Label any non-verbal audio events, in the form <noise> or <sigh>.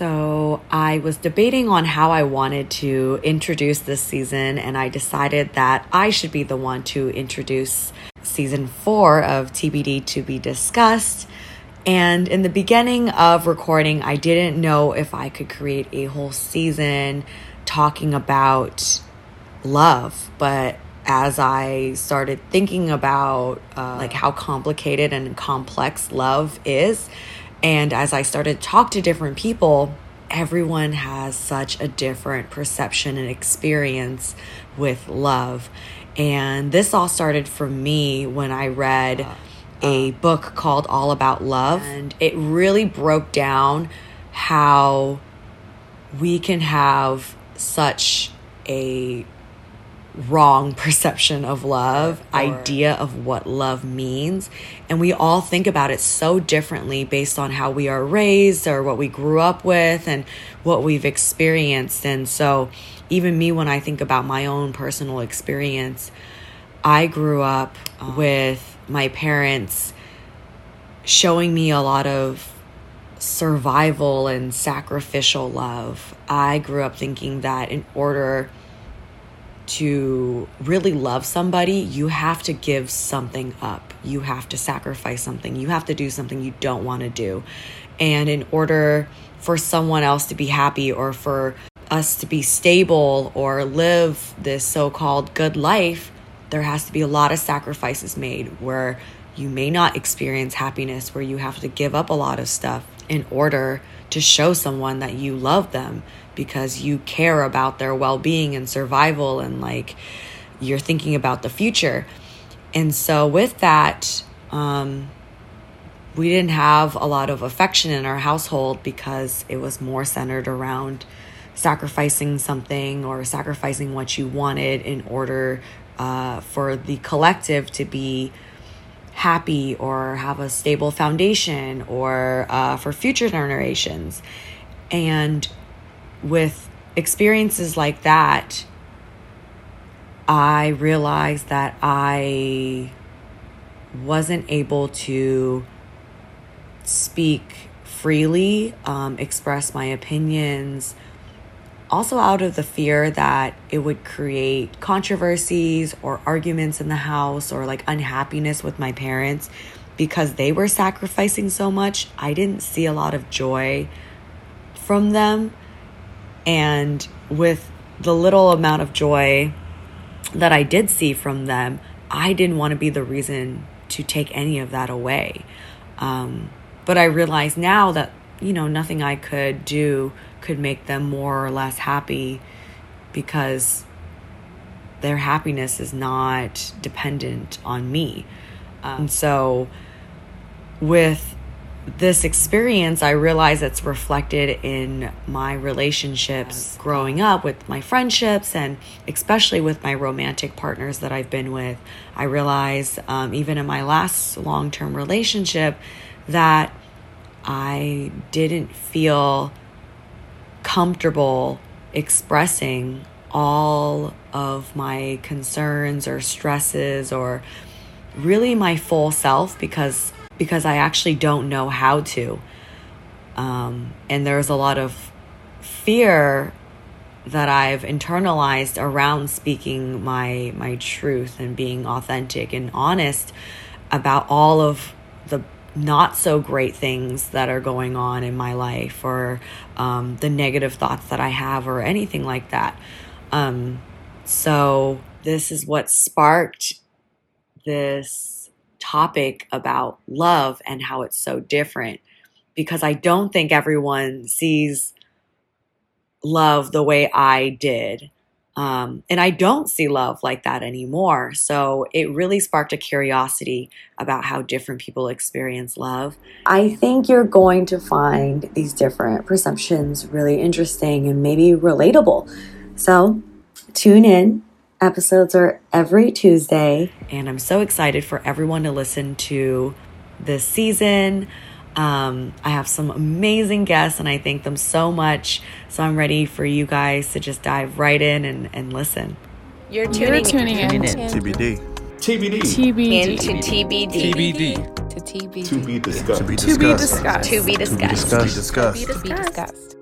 So, I was debating on how I wanted to introduce this season, and I decided that I should be the one to introduce season four of TBD to be discussed. And in the beginning of recording, I didn't know if I could create a whole season talking about love, but as I started thinking about uh, like how complicated and complex love is, and as I started to talk to different people, everyone has such a different perception and experience with love. And this all started for me when I read uh, uh. a book called All About Love. And it really broke down how we can have such a wrong <laughs> perception of love, idea of what love means. And we all think about it so differently based on how we are raised or what we grew up with and what we've experienced. And so, even me, when I think about my own personal experience, I grew up ah. with my parents showing me a lot of survival and sacrificial love. I grew up thinking that in order to really love somebody, you have to give something up. You have to sacrifice something. You have to do something you don't want to do. And in order for someone else to be happy or for us to be stable or live this so called good life, there has to be a lot of sacrifices made where you may not experience happiness, where you have to give up a lot of stuff in order to show someone that you love them because you care about their well being and survival and like you're thinking about the future. And so, with that, um, we didn't have a lot of affection in our household because it was more centered around sacrificing something or sacrificing what you wanted in order uh, for the collective to be happy or have a stable foundation or uh, for future generations. And with experiences like that, I realized that I wasn't able to speak freely, um, express my opinions, also out of the fear that it would create controversies or arguments in the house or like unhappiness with my parents because they were sacrificing so much. I didn't see a lot of joy from them. And with the little amount of joy that I did see from them, I didn't want to be the reason to take any of that away. Um, but I realize now that, you know, nothing I could do could make them more or less happy because their happiness is not dependent on me. Um, so, with this experience, I realize it's reflected in my relationships growing up with my friendships and especially with my romantic partners that I've been with. I realize, um, even in my last long term relationship, that I didn't feel comfortable expressing all of my concerns or stresses or really my full self because because I actually don't know how to. Um, and there's a lot of fear that I've internalized around speaking my my truth and being authentic and honest about all of the not so great things that are going on in my life or um, the negative thoughts that I have or anything like that. Um, so, this is what sparked this topic about love and how it's so different because I don't think everyone sees love the way I did. Um, and I don't see love like that anymore. So it really sparked a curiosity about how different people experience love. I think you're going to find these different perceptions really interesting and maybe relatable. So tune in. Episodes are every Tuesday. And I'm so excited for everyone to listen to this season. Um, I have some amazing guests and I thank them so much. So I'm ready for you guys to just dive right in and, and listen. You're tuning, You're tuning in. in. TBD. TBD. TBD. Into TBD. TBD. To TBD. To be discussed. To be To be discussed. discussed. To be discussed. To be discussed. To be discussed.